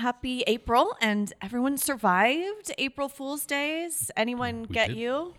Happy April and everyone survived April Fool's Days. Anyone We get did. you?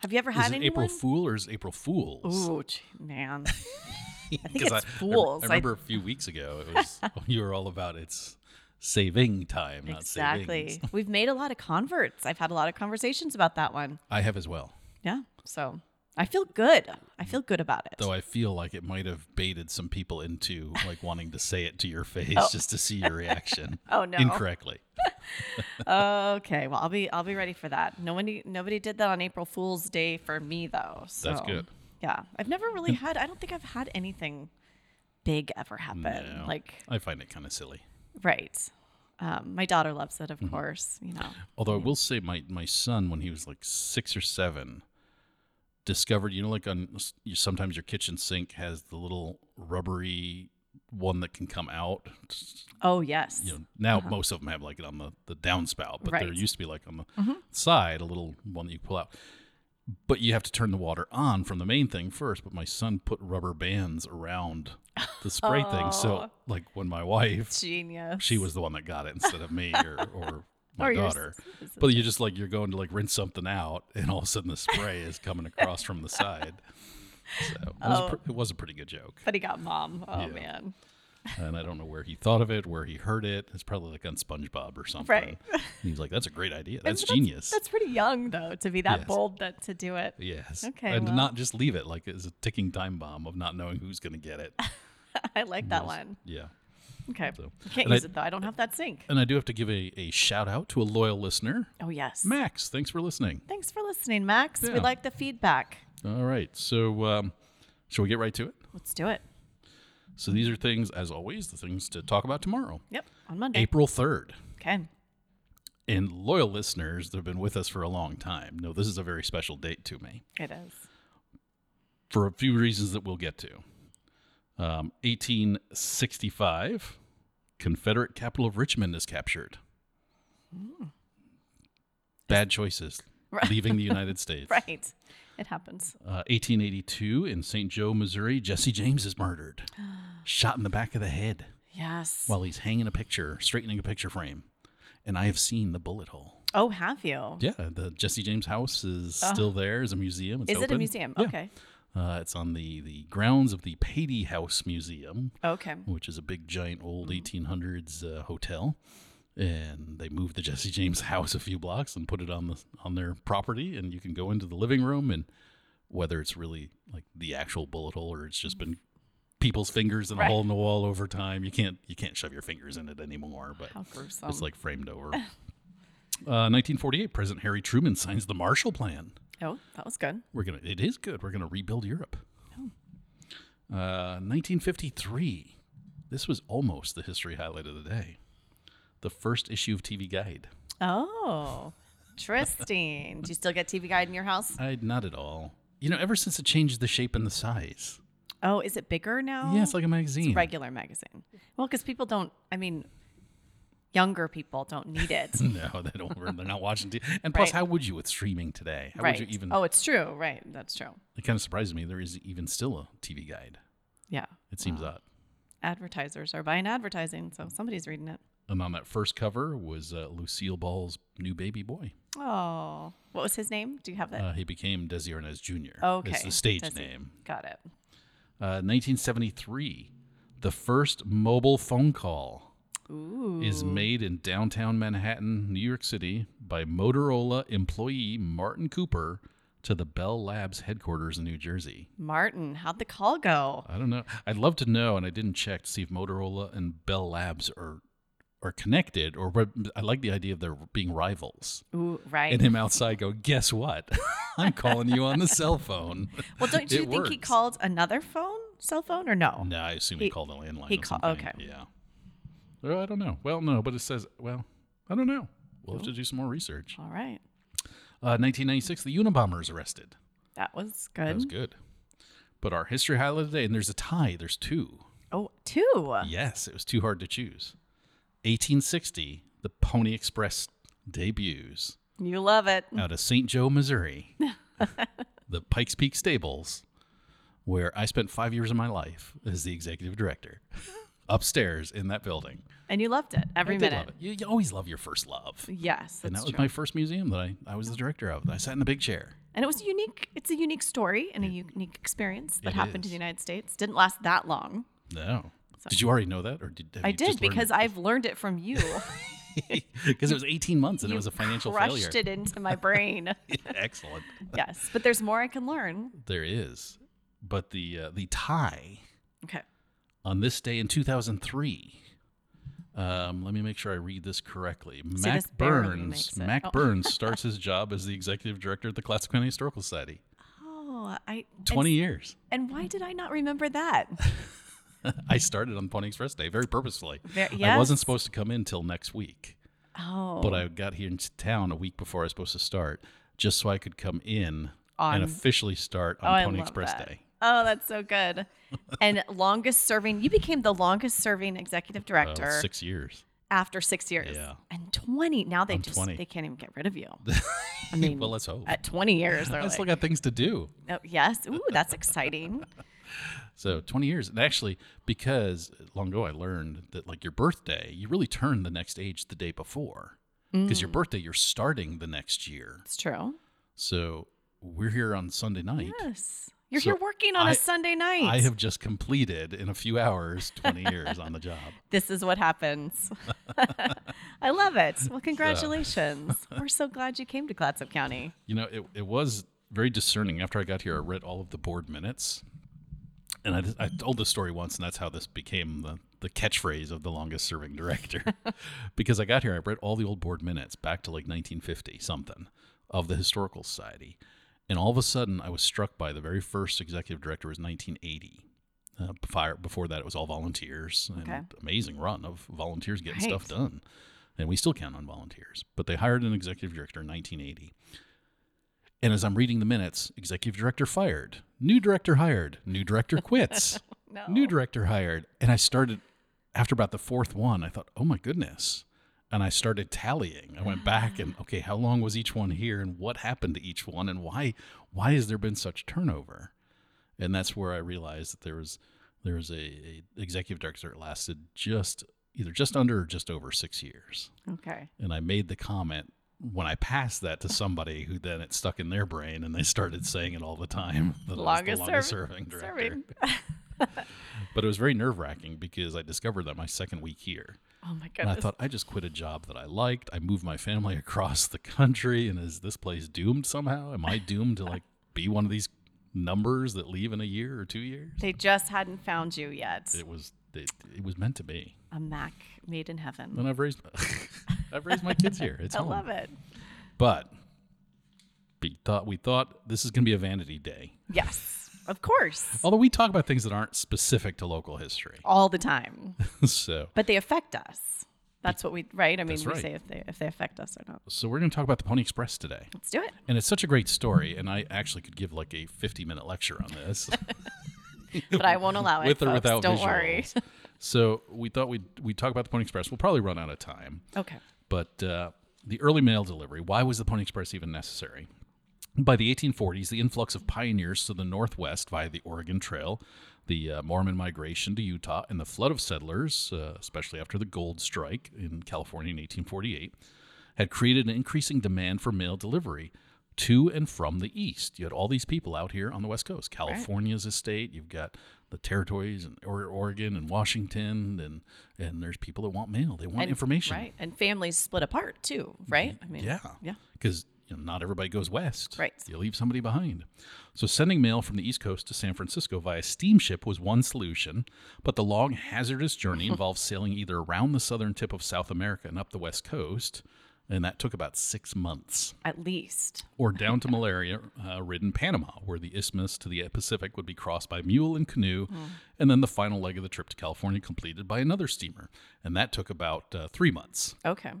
Have you ever Is had it anyone? April Fool or is April Fools? Ooh, man. I think it's I, fools. I, I- remember a few weeks ago, it was you were all about it's saving time, not exactly. savings. We've made a lot of converts. I've had a lot of conversations about that one. I have as well. Yeah. So I feel good. I feel good about it. Though I feel like it might have baited some people into like wanting to say it to your face Oh. just to see your reaction. Oh, no. Incorrectly. okay. Well, I'll be I'll be ready for that. Nobody nobody did that on April Fool's Day for me though. So That's good. Yeah. I've never really had I don't think I've had anything big ever happen. No, Like I find it kind of silly. right. Um, my daughter loves it, of Mm-hmm. course. You know. Although I will say, my my son, when he was like six or seven, discovered you know like on you, sometimes your kitchen sink has the little rubbery one that can come out. Oh yes. You know now uh-huh. most of them have like it on the the downspout, but there used to be like on the mm-hmm. side a little one that you pull out. But you have to turn the water on from the main thing first. But my son put rubber bands around the spray thing, so oh. like when my wife Genius. she was the one that got it instead of me or, or my Or daughter. But you just like you're going to like rinse something out, and all of a sudden the spray is coming across from the side. So it was, a, Oh. pr- it was a pretty good joke, But he got mom. Oh Yeah. man. and I don't know where he thought of it, where he heard it. It's probably like on SpongeBob or something. Right. And he's like, "That's a great idea. That's, And genius." That's pretty young though to be that Yes. bold that to do it. yes. Okay, And to well. not just leave it like it's a ticking time bomb of not knowing who's going to get it. I like that Yes. one. Yeah. Okay. So- I can't and I- use it though. I don't have that sink. And I do have to give a, a shout out to a loyal listener, Oh yes. Max. Thanks for listening. Thanks for listening, Max. We like the feedback. All right. So, um, shall we get right to it? Let's do it. So these are things, as always, the things to talk about tomorrow, Yep. On Monday. April 3rd. Okay. And loyal listeners that have been with us for a long time know this is a very special date to me It is. for a few reasons that we'll get to. Um, 1865, Confederate capital of Richmond is captured. Bad choices, Right. leaving the United States. Right. It happens. Uh, 1882, in St. Joe, Missouri, Jesse James is murdered, shot in the back of the head. Yes. while he's hanging a picture, straightening a picture frame. And I have seen the bullet hole. oh, have you? Yeah, the Jesse James house is still there as a museum. It's Is it a museum? Yeah. Okay. Uh, it's on the, the grounds of the Patee House Museum, Okay. which is a big, giant, old Mm-hmm. 1800s uh, hotel. And they moved the Jesse James house a few blocks and put it on the on their property, and you can go into the living room and whether it's really like the actual bullet hole or it's just been people's fingers in a Right. hole in the wall over time. You can't you can't shove your fingers in it anymore. But it's like framed over. Uh, 1948, President Harry Truman signs the Marshall Plan. oh, that was good. We're gonna. It is good. We're gonna rebuild Europe. Uh, 1953. This was almost the history highlight of the day. The first issue of TV Guide. Oh, interesting. Do you still get TV Guide in your house? I not at all. You know, ever since it changed the shape and the size. Oh, is it bigger now? Yeah, it's like a magazine. regular magazine. Well, because people don't. I mean, younger people don't need it. No, they don't. They're not watching TV. And plus, Right. how would you with streaming today? How right. would you even? Oh, it's true. Right. That's true. It kind of surprises me there is even still a TV Guide. Yeah. It seems odd. Advertisers are buying advertising, so somebody's reading it. And on that first cover was uh, Lucille Ball's new baby boy. Oh, what was his name? Do you have that? Uh, he became Desi Arnaz Jr. okay. It's the stage Does he- name. Got it. Uh, 1973, the first mobile phone call Ooh. is made in downtown Manhattan, New York City, by Motorola employee Martin Cooper to the Bell Labs headquarters in New Jersey. Martin, how'd the call go? I don't know. I'd love to know, and I didn't check to see if Motorola and Bell Labs are are connected, or I like the idea of there being rivals. Ooh, right. And him outside go, guess what? I'm calling you on the cell phone. well, don't you It think he called another phone, cell phone, or no? No, I assume he, He- called a landline. he or ca- something. okay. Yeah. Well, I don't know. Well, no, but it says, well, I don't know. we'll have to do some more research. All right. Uh, 1996, the Unabomber is arrested. That was good. That was good. But our history highlight today, and there's a tie. There's two. Oh, two. Yes, it was too hard to choose. 1860, the Pony Express debuts You love it. out of St. Joe, Missouri, the Pikes Peak Stables, where I spent five years of my life as the executive director, upstairs in that building. And you loved it every I minute. love it. You, you always love your first love. Yes, that's and that was true. my first museum that I, I was the director of. I sat in a big chair. and it was a unique. It's a unique story and a unique experience that happened is. in the United States. Didn't last that long. No. Did you already know that, or did I you did because it? I've learned it from you. because it was 18 months and it was a financial crushed failure. it into my brain. Excellent. yes, but there's more I can learn. There is, but the uh, the tie Okay. On this day in 2003. Um, let me make sure I read this correctly. this Mac barely Burns. Mac Oh. Burns starts his job as the executive director at the Clatsop County Historical Society. Oh, I 20 And, years. and why did I not remember that? I started on Pony Express Day very purposefully. Ver- I wasn't supposed to come in till next week, Oh, but I got here in town a week before I was supposed to start, just so I could come in On- and officially start on oh, Pony Express that. Day. Oh, that's so good. and longest serving, you became the longest serving executive director six years. after six years. Yeah. And 20. Now they I'm just 20. they can't even get rid of you. I mean, well, let's hope. at 20 years, they're I like, still got things to do. oh, yes. Ooh, that's exciting. So 20 years. And actually, because long ago I learned that like your birthday, you really turn the next age the day before. Because your mm. birthday, you're starting the next year. It's true. So we're here on Sunday night. Yes. You're So here working on a I- Sunday night. I have just completed in a few hours 20 years on the job. this is what happens. I love it. Well, congratulations. We're so glad you came to Clatsop County. You know, it, it was very discerning. After I got here, I read all of the board minutes. And I, I told this story once, and that's how this became the, the catchphrase of the longest serving director. because I got here, I read all the old board minutes back to like 1950 something of the Historical Society. And all of a sudden, I was struck by the very first executive director was 1980. Uh, before, before that, it was all volunteers. And Okay. Amazing run of volunteers getting stuff done. And we still count on volunteers. But they hired an executive director in 1980. And as I'm reading the minutes, executive director fired, new director hired, new director quits, No. new director hired. And I started, after about the fourth one, I thought, oh my goodness. And I started tallying. I went back and, okay, how long was each one here and what happened to each one and why, why has there been such turnover? And that's where I realized that there was, there was a, a executive director that lasted just either just under or just over six years Okay. and I made the comment when I passed that to somebody who then it stuck in their brain and they started saying it all the time. That was the Longest longest serv- serving director. serving. but it was very nerve wracking because I discovered that my second week here. Oh my god. And. I thought I just quit a job that I liked. I moved my family across the country and is this place doomed somehow? Am I doomed to like be one of these numbers that leave in a year or two years? they just hadn't found you yet. It was it, it was meant to be. A Mac made in heaven. And I've raised I've raised my kids here. It's I home. love it. But we thought we thought this is going to be a vanity day. Yes, of course. Although we talk about things that aren't specific to local history. All the time. so, But they affect us. That's what we right. I mean, That's we right. say if they if they affect us or not. so we're going to talk about the Pony Express today. Let's do it. And it's such a great story and I actually could give like a 50-minute lecture on this. But I won't allow it. with or folks. without Don't visuals. worry. so, we thought we'd we talk about the Pony Express. We'll probably run out of time. Okay. But uh, the early mail delivery, why was the Pony Express even necessary? By the 1840s, the influx of pioneers to the northwest via the Oregon Trail, the uh, Mormon migration to Utah, and the flood of settlers, uh, especially after the gold strike in California in 1848, had created an increasing demand for mail delivery to and from the east. You had all these people out here on the west coast. California's a state. You've got the territories and or- Oregon and Washington, and and there's people that want mail. They want And- information. Right. And families split apart too, right? I mean, Yeah. Yeah. Because you know, not everybody goes west. Right. You leave somebody behind. So sending mail from the East Coast to San Francisco via steamship was one solution, but the long, hazardous journey involved sailing either around the southern tip of South America and up the west coast, and that took about six months, At least. or down to malaria uh, ridden Panama, where the isthmus to the Pacific would be crossed by mule and canoe, and then the final leg of the trip to California completed by another steamer, and that took about uh, three months. Okay.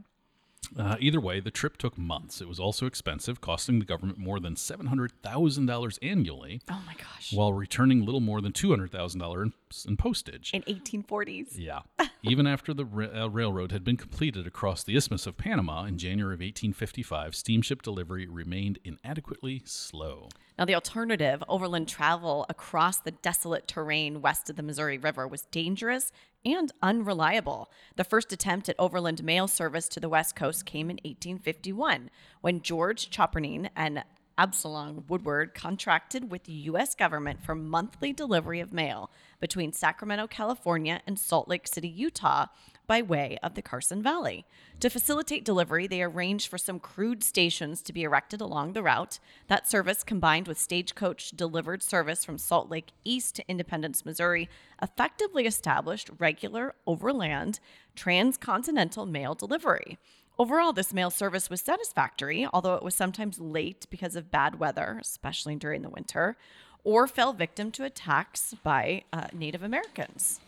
Uh, either way, the trip took months. It was also expensive, costing the government more than $700,000 annually, Oh my gosh. while returning little more than $200,000 in, in postage. In 1840s. Yeah. Even after the ra- uh, railroad had been completed across the Isthmus of Panama in January of 1855, steamship delivery remained inadequately slow. Now, the alternative, overland travel across the desolate terrain west of the Missouri River, was dangerous and unreliable. The first attempt at overland mail service to the West Coast came in 1851 when George Chorpenning and Absalom Woodward contracted with the U.S. government for monthly delivery of mail between Sacramento, California, and Salt Lake City, Utah, by way of the Carson Valley. To facilitate delivery, they arranged for some crude stations to be erected along the route. That service, combined with stagecoach delivered service from Salt Lake east to Independence, Missouri, effectively established regular overland transcontinental mail delivery. Overall, this mail service was satisfactory, although it was sometimes late because of bad weather, especially during the winter, or fell victim to attacks by uh, Native Americans.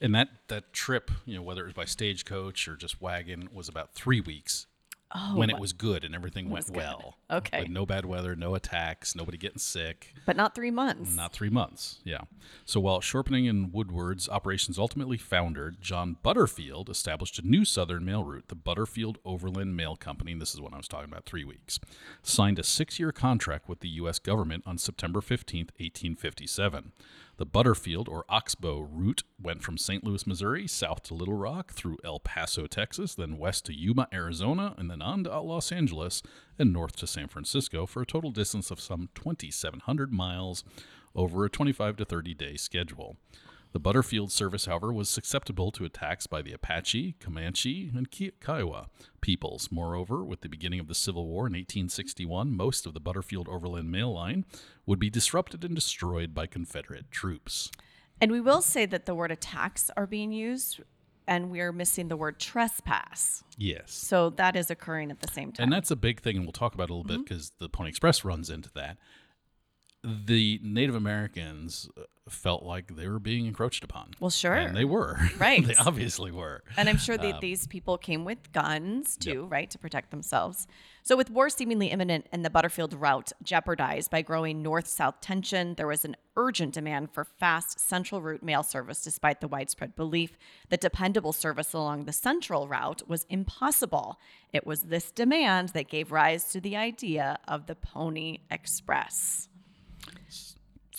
And that, that trip, you know, whether it was by stagecoach or just wagon, was about three weeks when oh, it was good and everything went good. well. Okay. No bad weather, no attacks, nobody getting sick. But not three months. Not three months, yeah. So while Chorpenning and Woodward's operations ultimately foundered, John Butterfield established a new southern mail route, the Butterfield Overland Mail Company. And this is what I was talking about, three weeks. Signed a six year contract with the U.S. government on September 15th, 1857. The Butterfield or Oxbow route went from St. Louis, Missouri, south to Little Rock, through El Paso, Texas, then west to Yuma, Arizona, and then on to Los Angeles and north to San Francisco for a total distance of some 2,700 miles over a 25 to 30 day schedule. The Butterfield service, however, was susceptible to attacks by the Apache, Comanche, and Kiowa peoples. Moreover, with the beginning of the Civil War in 1861, most of the Butterfield Overland Mail Line would be disrupted and destroyed by Confederate troops. And we will say that the word attacks are being used, and we are missing the word trespass. Yes. So that is occurring at the same time. And that's a big thing, and we'll talk about it a little bit mm-hmm. because the Pony Express runs into that. The Native Americans uh, felt like they were being encroached upon. Well, sure. And they were. Right. they obviously were. And I'm sure that these people came with guns too, right, to protect themselves. So, with war seemingly imminent and the Butterfield route jeopardized by growing north south tension, there was an urgent demand for fast central route mail service, despite the widespread belief that dependable service along the central route was impossible. It was this demand that gave rise to the idea of the Pony Express.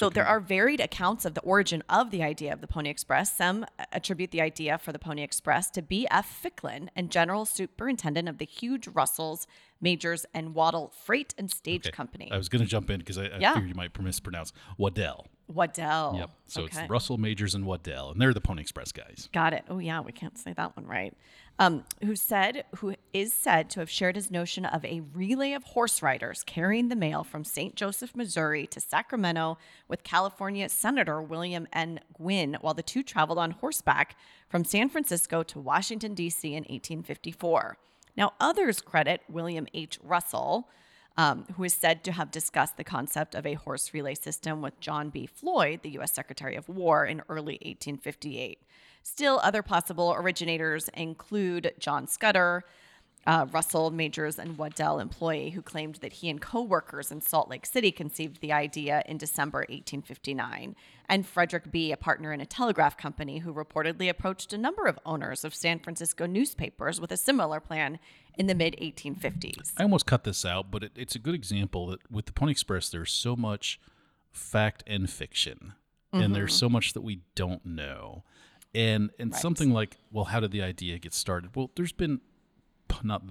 So there are varied accounts of the origin of the idea of the Pony Express. Some uh, attribute the idea for the Pony Express to B.F. Ficklin and general superintendent of the huge Russells, Majors, and Waddell Freight and Stage Okay. Company. I was going to jump in because I, I Yeah. figured you might mispronounce Waddell. Waddell. Yep. So Okay. it's Russell Majors and Waddell, and they're the Pony Express guys. Got it. Oh yeah, we can't say that one right. Um, who said who is said to have shared his notion of a relay of horse riders carrying the mail from St. Joseph, Missouri to Sacramento with California Senator William N. Gwin while the two traveled on horseback from San Francisco to Washington D.C. in 1854. Now others credit William H. Russell um, who is said to have discussed the concept of a horse relay system with John B. Floyd, the U.S. Secretary of War, in early 1858. Still, other possible originators include John Scudder, uh, Russell Majors, and Waddell employee who claimed that he and co-workers in Salt Lake City conceived the idea in December 1859, and Frederick Bee, a partner in a telegraph company who reportedly approached a number of owners of San Francisco newspapers with a similar plan in the mid 1850s. I almost cut this out, but it, it's a good example that with the Pony Express, there's so much fact and fiction, and Mm-hmm. there's so much that we don't know. And and something like, well, how did the idea get started? Well, there's been not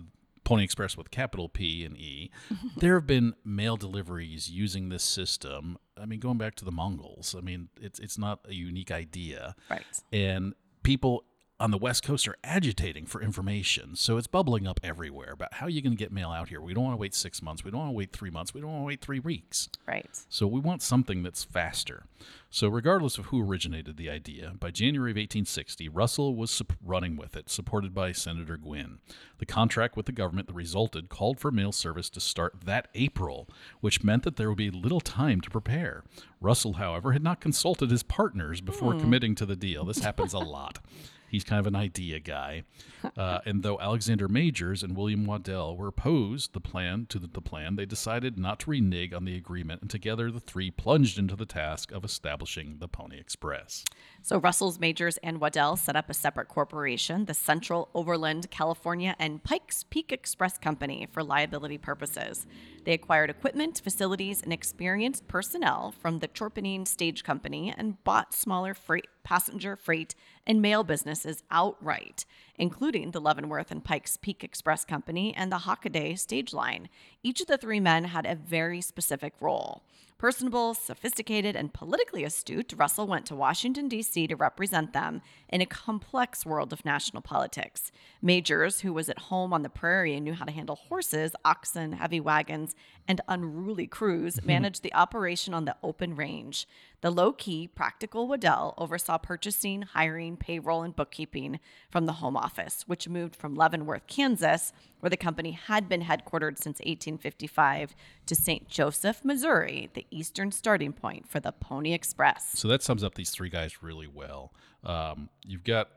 Pony Express with capital P and E. there have been mail deliveries using this system. I mean, going back to the Mongols. I mean, it's it's not a unique idea. Right. And people on the West Coast are agitating for information. So it's bubbling up everywhere about how you going to get mail out here. We don't want to wait six months. We don't want to wait three months. We don't want to wait three weeks. Right. So we want something that's faster. So regardless of who originated the idea, by January of 1860, Russell was sup- running with it, supported by Senator Gwin. The contract with the government that resulted called for mail service to start that April, which meant that there would be little time to prepare. Russell, however, had not consulted his partners before hmm. committing to the deal. This happens a lot. He's kind of an idea guy. Uh, and though Alexander Majors and William Waddell were opposed the plan to the, the plan, they decided not to renege on the agreement, and together the three plunged into the task of establishing the Pony Express. So Russell's Majors and Waddell set up a separate corporation, the Central Overland California and Pikes Peak Express Company, for liability purposes. They acquired equipment, facilities, and experienced personnel from the Chorpenning Stage Company and bought smaller freight, passenger freight and mail businesses outright, including the Leavenworth and Pikes Peak Express Company and the Hockaday Stage Line. Each of the three men had a very specific role. Personable, sophisticated, and politically astute, Russell went to Washington, D.C. to represent them in a complex world of national politics. Majors, who was at home on the prairie and knew how to handle horses, oxen, heavy wagons, and unruly crews, managed the operation on the open range. The low key, practical Waddell oversaw purchasing, hiring, payroll, and bookkeeping from the home office, which moved from Leavenworth, Kansas, where the company had been headquartered since 1855, to St. Joseph, Missouri, the eastern starting point for the Pony Express. So that sums up these three guys really well. Um, you've got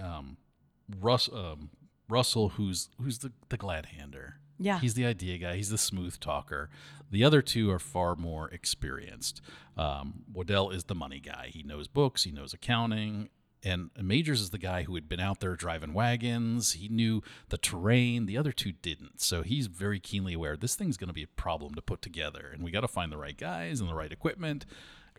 um, Russ, um, Russell, who's who's the, the glad hander. Yeah. He's the idea guy. He's the smooth talker. The other two are far more experienced. Um, Waddell is the money guy. He knows books, he knows accounting. And Majors is the guy who had been out there driving wagons. He knew the terrain. The other two didn't. So he's very keenly aware this thing's going to be a problem to put together. And we got to find the right guys and the right equipment.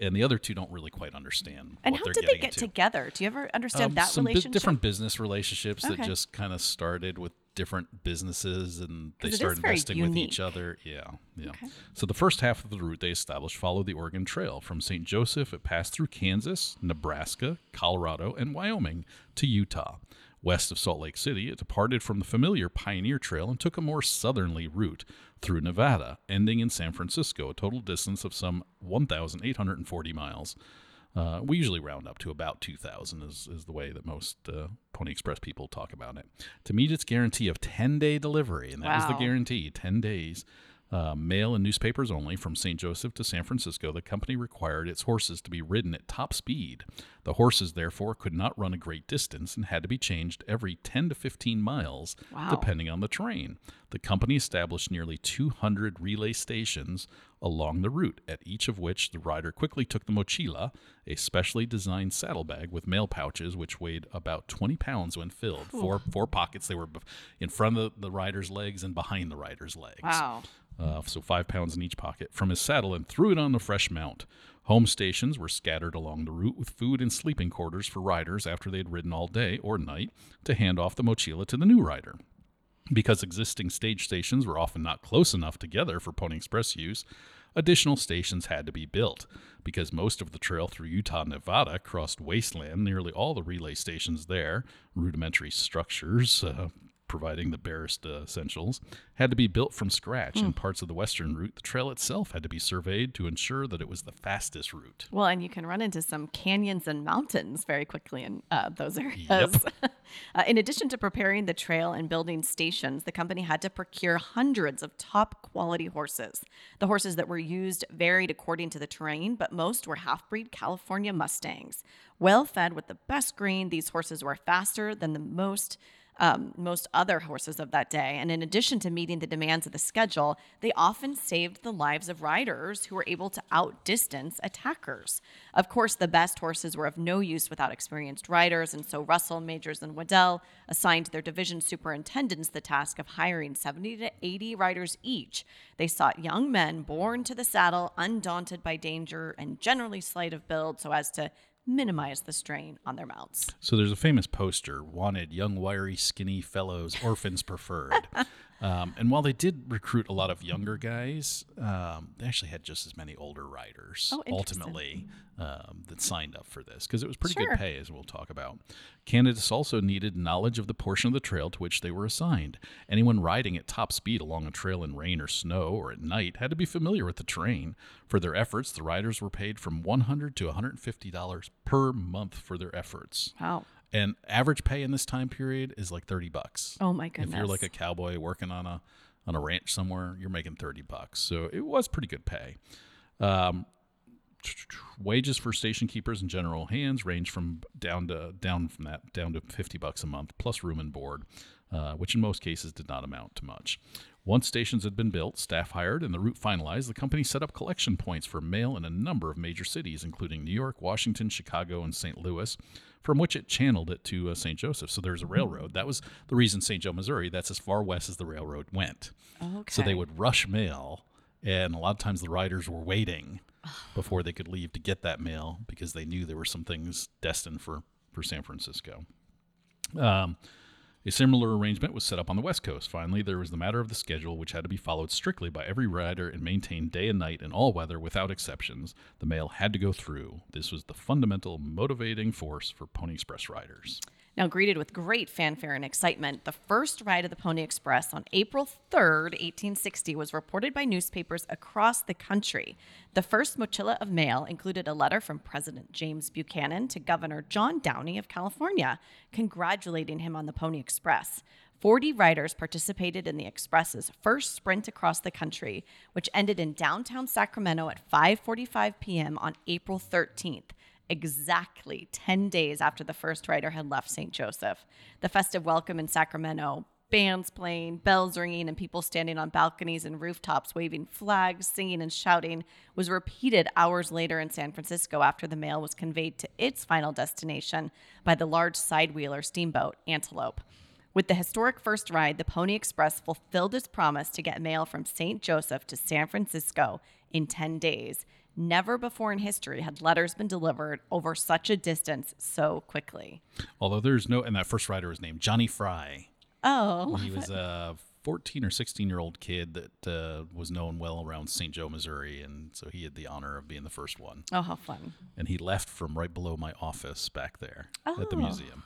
And the other two don't really quite understand And how did they get into. together? Do you ever understand Um, that some relationship? different business relationships Okay. that just kind of started with different businesses and they 'Cause it is started investing with each other. Yeah, yeah. So the first half of the route they established followed the Oregon Trail from St. Joseph. It passed through Kansas, Nebraska, Colorado, and Wyoming to Utah. West of Salt Lake City, it departed from the familiar Pioneer Trail and took a more southerly route through Nevada, ending in San Francisco, a total distance of some 1,840 miles. Uh, we usually round up to about 2,000 is, is the way that most uh, Pony Express people talk about it. To meet its guarantee of 10 day delivery, and that was Wow. the guarantee 10 days, uh, mail and newspapers only from St. Joseph to San Francisco, the company required its horses to be ridden at top speed. The horses, therefore, could not run a great distance and had to be changed every 10 to 15 miles, Wow. depending on the terrain. The company established nearly 200 relay stations along the route, at each of which the rider quickly took the mochila, a specially designed saddlebag with mail pouches, which weighed about 20 pounds when filled. Four four pockets. They were in front of the, the rider's legs and behind the rider's legs. Wow. Uh, so five pounds in each pocket from his saddle and threw it on the fresh mount. Home stations were scattered along the route with food and sleeping quarters for riders after they had ridden all day or night to hand off the mochila to the new rider. Because existing stage stations were often not close enough together for Pony Express use, additional stations had to be built. Because most of the trail through Utah, Nevada crossed wasteland, nearly all the relay stations there, rudimentary structures, uh, providing the barest uh, essentials, had to be built from scratch. In parts of the western route, the trail itself had to be surveyed to ensure that it was the fastest route. Well, and you can run into some canyons and mountains very quickly in uh, those areas. uh, in addition to preparing the trail and building stations, the company had to procure hundreds of top quality horses. The horses that were used varied according to the terrain, but most were half breed California Mustangs. Well fed with the best grain, these horses were faster than the most um, most other horses of that day. And in addition to meeting the demands of the schedule, they often saved the lives of riders who were able to outdistance attackers. Of course, the best horses were of no use without experienced riders, and so Russell, Majors, and Waddell assigned their division superintendents the task of hiring 70 to 80 riders each. They sought young men born to the saddle, undaunted by danger, and generally slight of build so as to minimize the strain on their mouths. So there's a famous poster wanted young, wiry, skinny fellows, orphans preferred. um, and while they did recruit a lot of younger guys, um, they actually had just as many older riders Oh, ultimately um, that signed up for this because it was pretty Sure. good pay, as we'll talk about. Candidates also needed knowledge of the portion of the trail to which they were assigned. Anyone riding at top speed along a trail in rain or snow or at night had to be familiar with the terrain. For their efforts, the riders were paid from 100 to 150 dollars per month for their efforts. Wow. And average pay in this time period is like 30 bucks. Oh my goodness! If you're like a cowboy working on a on a ranch somewhere, you're making 30 bucks. So it was pretty good pay. Um, wages for station keepers and general hands range from down to down from that down to 50 bucks a month plus room and board, uh, which in most cases did not amount to much. Once stations had been built, staff hired, and the route finalized, the company set up collection points for mail in a number of major cities, including New York, Washington, Chicago, and St. Louis, from which it channeled it to uh, St. Joseph. So there's a railroad. That was the reason St. Joe, Missouri, that's as far west as the railroad went. Okay. So they would rush mail, and a lot of times the riders were waiting before they could leave to get that mail because they knew there were some things destined for, for San Francisco. Um, a similar arrangement was set up on the West Coast. Finally, there was the matter of the schedule, which had to be followed strictly by every rider and maintained day and night in all weather without exceptions. The mail had to go through. This was the fundamental motivating force for Pony Express riders. Now, greeted with great fanfare and excitement, the first ride of the Pony Express on April 3rd, 1860, was reported by newspapers across the country. The first mochila of mail included a letter from President James Buchanan to Governor John Downey of California, congratulating him on the Pony Express. 40 riders participated in the Express's first sprint across the country, which ended in downtown Sacramento at 5:45 p.m. on April 13th exactly 10 days after the first rider had left St. Joseph. The festive welcome in Sacramento, bands playing, bells ringing, and people standing on balconies and rooftops waving flags, singing, and shouting was repeated hours later in San Francisco after the mail was conveyed to its final destination by the large side wheeler steamboat Antelope. With the historic first ride, the Pony Express fulfilled its promise to get mail from St. Joseph to San Francisco in 10 days. Never before in history had letters been delivered over such a distance so quickly. Although there's no, and that first writer was named Johnny Fry. Oh, He was a 14 or 16 year old kid that uh, was known well around St. Joe, Missouri, and so he had the honor of being the first one. oh, how fun. And he left from right below my office back there at the Oh. museum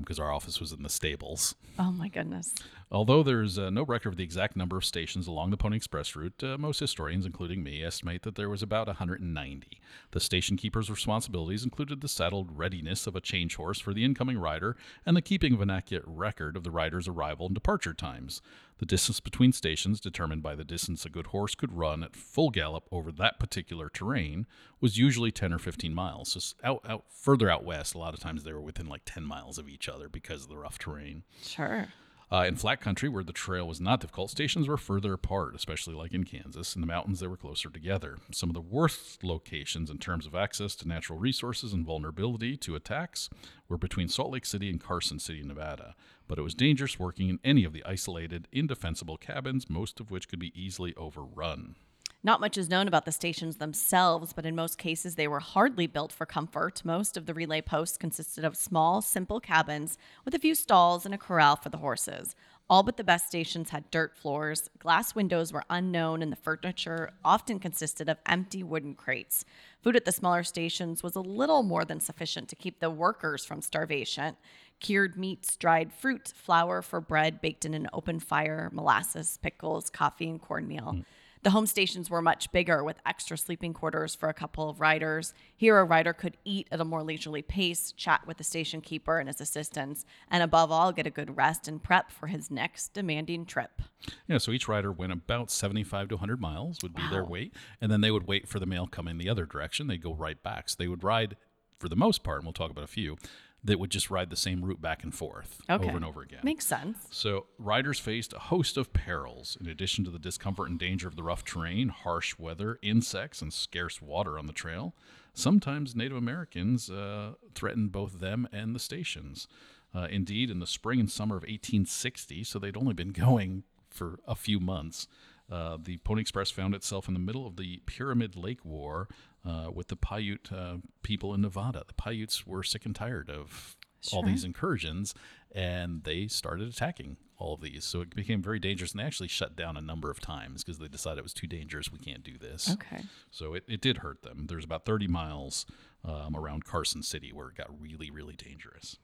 because our office was in the stables. Oh, my goodness. Although there's uh, no record of the exact number of stations along the Pony Express route, uh, most historians, including me, estimate that there was about 190. The station keeper's responsibilities included the saddled readiness of a change horse for the incoming rider and the keeping of an accurate record of the rider's arrival and departure times. The distance between stations, determined by the distance a good horse could run at full gallop over that particular terrain, was usually 10 or 15 miles. So out, out further out west, a lot of times they were within like 10 miles of each other because of the rough terrain. Sure. Uh, in flat country, where the trail was not difficult, stations were further apart, especially like in Kansas. In the mountains, they were closer together. Some of the worst locations in terms of access to natural resources and vulnerability to attacks were between Salt Lake City and Carson City, Nevada. But it was dangerous working in any of the isolated, indefensible cabins, most of which could be easily overrun. Not much is known about the stations themselves, but in most cases, they were hardly built for comfort. Most of the relay posts consisted of small, simple cabins with a few stalls and a corral for the horses. All but the best stations had dirt floors, glass windows were unknown, and the furniture often consisted of empty wooden crates. Food at the smaller stations was a little more than sufficient to keep the workers from starvation. Cured meats, dried fruit, flour for bread baked in an open fire, molasses, pickles, coffee, and cornmeal. Hmm. The home stations were much bigger with extra sleeping quarters for a couple of riders. Here, a rider could eat at a more leisurely pace, chat with the station keeper and his assistants, and above all, get a good rest and prep for his next demanding trip. Yeah, so each rider went about 75 to 100 miles would be their wait, and then they would wait for the mail coming the other direction. They'd go right back. So they would ride, for the most part, and we'll talk about a few, that would just ride the same route back and forth Okay. over and over again. Makes sense. So, riders faced a host of perils. In addition to the discomfort and danger of the rough terrain, harsh weather, insects, and scarce water on the trail, sometimes Native Americans uh, threatened both them and the stations. Uh, indeed, in the spring and summer of 1860, so they'd only been going for a few months, uh, the Pony Express found itself in the middle of the Pyramid Lake War uh, with the Paiute uh, people in Nevada. The Paiutes were sick and tired of all these incursions, and they started attacking all of these. So it became very dangerous, and they actually shut down a number of times because they decided it was too dangerous. We can't do this. Okay. So it, it did hurt them. There's about 30 miles um, around Carson City where it got really, really dangerous.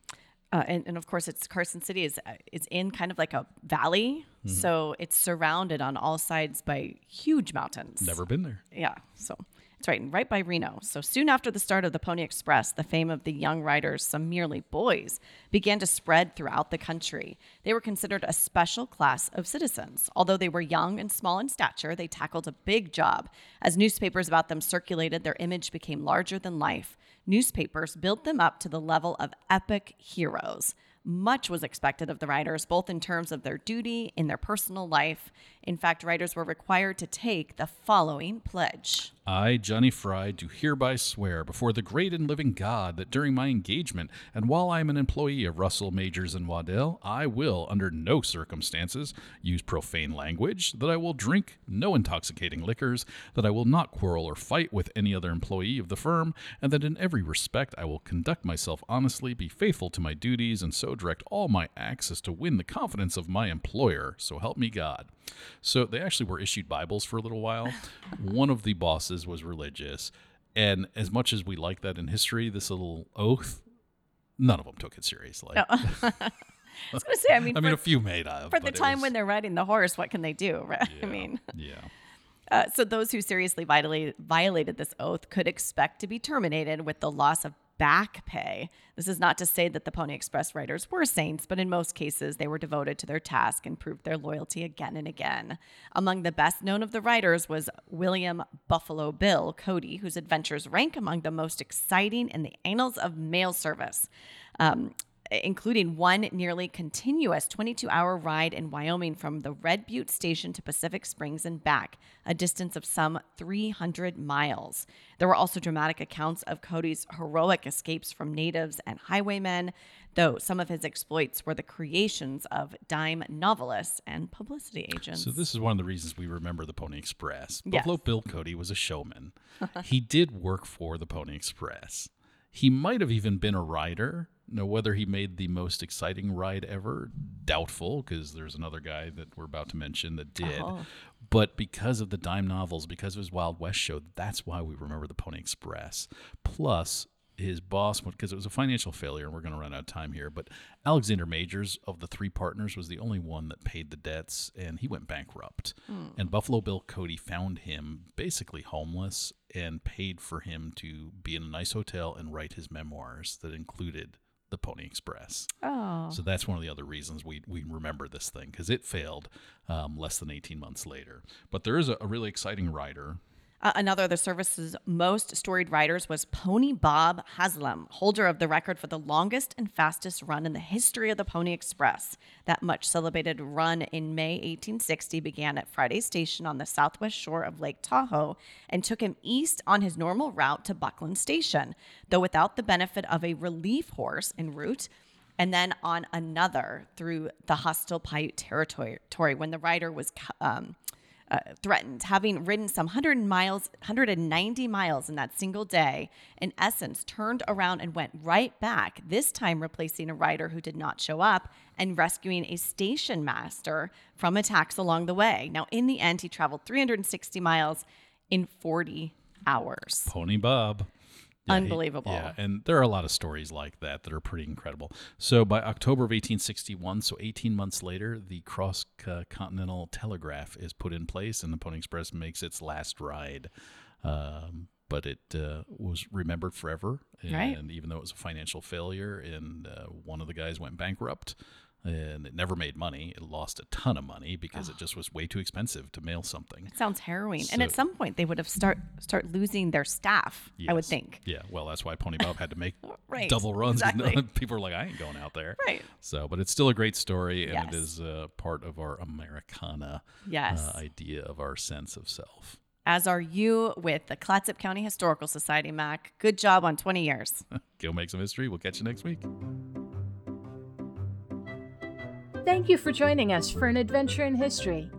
Uh, and, and of course, it's Carson City is uh, it's in kind of like a valley, Mm-hmm. so it's surrounded on all sides by huge mountains. Never been there. Yeah. So It's right, right by Reno. So soon after the start of the Pony Express, the fame of the young riders, some merely boys, began to spread throughout the country. They were considered a special class of citizens. Although they were young and small in stature, they tackled a big job. As newspapers about them circulated, their image became larger than life. Newspapers built them up to the level of epic heroes. Much was expected of the riders, both in terms of their duty in their personal life. In fact, riders were required to take the following pledge. I, Johnny Fry, do hereby swear before the great and living God that during my engagement and while I am an employee of Russell, Majors, and Waddell, I will, under no circumstances, use profane language, that I will drink no intoxicating liquors, that I will not quarrel or fight with any other employee of the firm, and that in every respect I will conduct myself honestly, be faithful to my duties, and so direct all my acts as to win the confidence of my employer. So help me God. So they actually were issued Bibles for a little while. One of the bosses was religious. And as much as we like that in history, this little oath, none of them took it seriously. I was to say, I mean, I mean, for, a few made up. for the time was- when they're riding the horse, what can they do? Right? I mean, yeah. Uh, so those who seriously violated, violated this oath could expect to be terminated with the loss of back pay. This is not to say that the Pony Express riders were saints, but in most cases they were devoted to their task and proved their loyalty again and again. Among the best known of the riders was William Buffalo Bill Cody, whose adventures rank among the most exciting in the annals of mail service. Um, including one nearly continuous 22 hour ride in Wyoming from the Red Butte station to Pacific Springs and back, a distance of some 300 miles. There were also dramatic accounts of Cody's heroic escapes from natives and highwaymen, though some of his exploits were the creations of dime novelists and publicity agents. So this is one of the reasons we remember the Pony Express. Yes. Buffalo Bill Cody was a showman. he did work for the Pony Express. He might have even been a rider. Now, whether he made the most exciting ride ever, doubtful, because there's another guy that we're about to mention that did. Oh. But because of the dime novels, because of his Wild West show, that's why we remember the Pony Express. Plus, his boss, because it was a financial failure, and we're going to run out of time here, but Alexander Majors of the three partners was the only one that paid the debts, and he went bankrupt. Hmm. And Buffalo Bill Cody found him basically homeless and paid for him to be in a nice hotel and write his memoirs that included the Pony Express. oh. So that's one of the other reasons we, we remember this thing because it failed um, less than 18 months later. But there is a, a really exciting rider. Uh, another of the service's most storied riders was Pony Bob Haslam, holder of the record for the longest and fastest run in the history of the Pony Express. That much celebrated run in May 1860 began at Friday Station on the southwest shore of Lake Tahoe and took him east on his normal route to Buckland Station, though without the benefit of a relief horse en route and then on another through the hostile Paiute territory when the rider was um, uh, threatened, having ridden some 100 miles, 190 miles in that single day, in essence, turned around and went right back, this time replacing a rider who did not show up and rescuing a station master from attacks along the way. Now, in the end, he traveled 360 miles in 40 hours. Pony Bob. Yeah, he- Unbelievable. yeah, and there are a lot of stories like that that are pretty incredible. So by October of 1861, so 18 months later, the cross continental telegraph is put in place, and the Pony Express makes its last ride. Um, but it uh, was remembered forever, and Right. even though it was a financial failure, and uh, one of the guys went bankrupt. And it never made money. It lost a ton of money because it just was way too expensive to mail something. It sounds harrowing. and at some point, they would have start start losing their staff. I would think. Yeah, well, that's why Pony Bob had to make Right, double runs. exactly. People are like, I ain't going out there. Right. So, but it's still a great story, and Yes. it is uh, part of our Americana Yes. uh, idea of our sense of self. As are you with the Clatsop County Historical Society, Mac. Good job on 20 years. Go make some history. We'll catch you next week. Thank you for joining us for an adventure in history.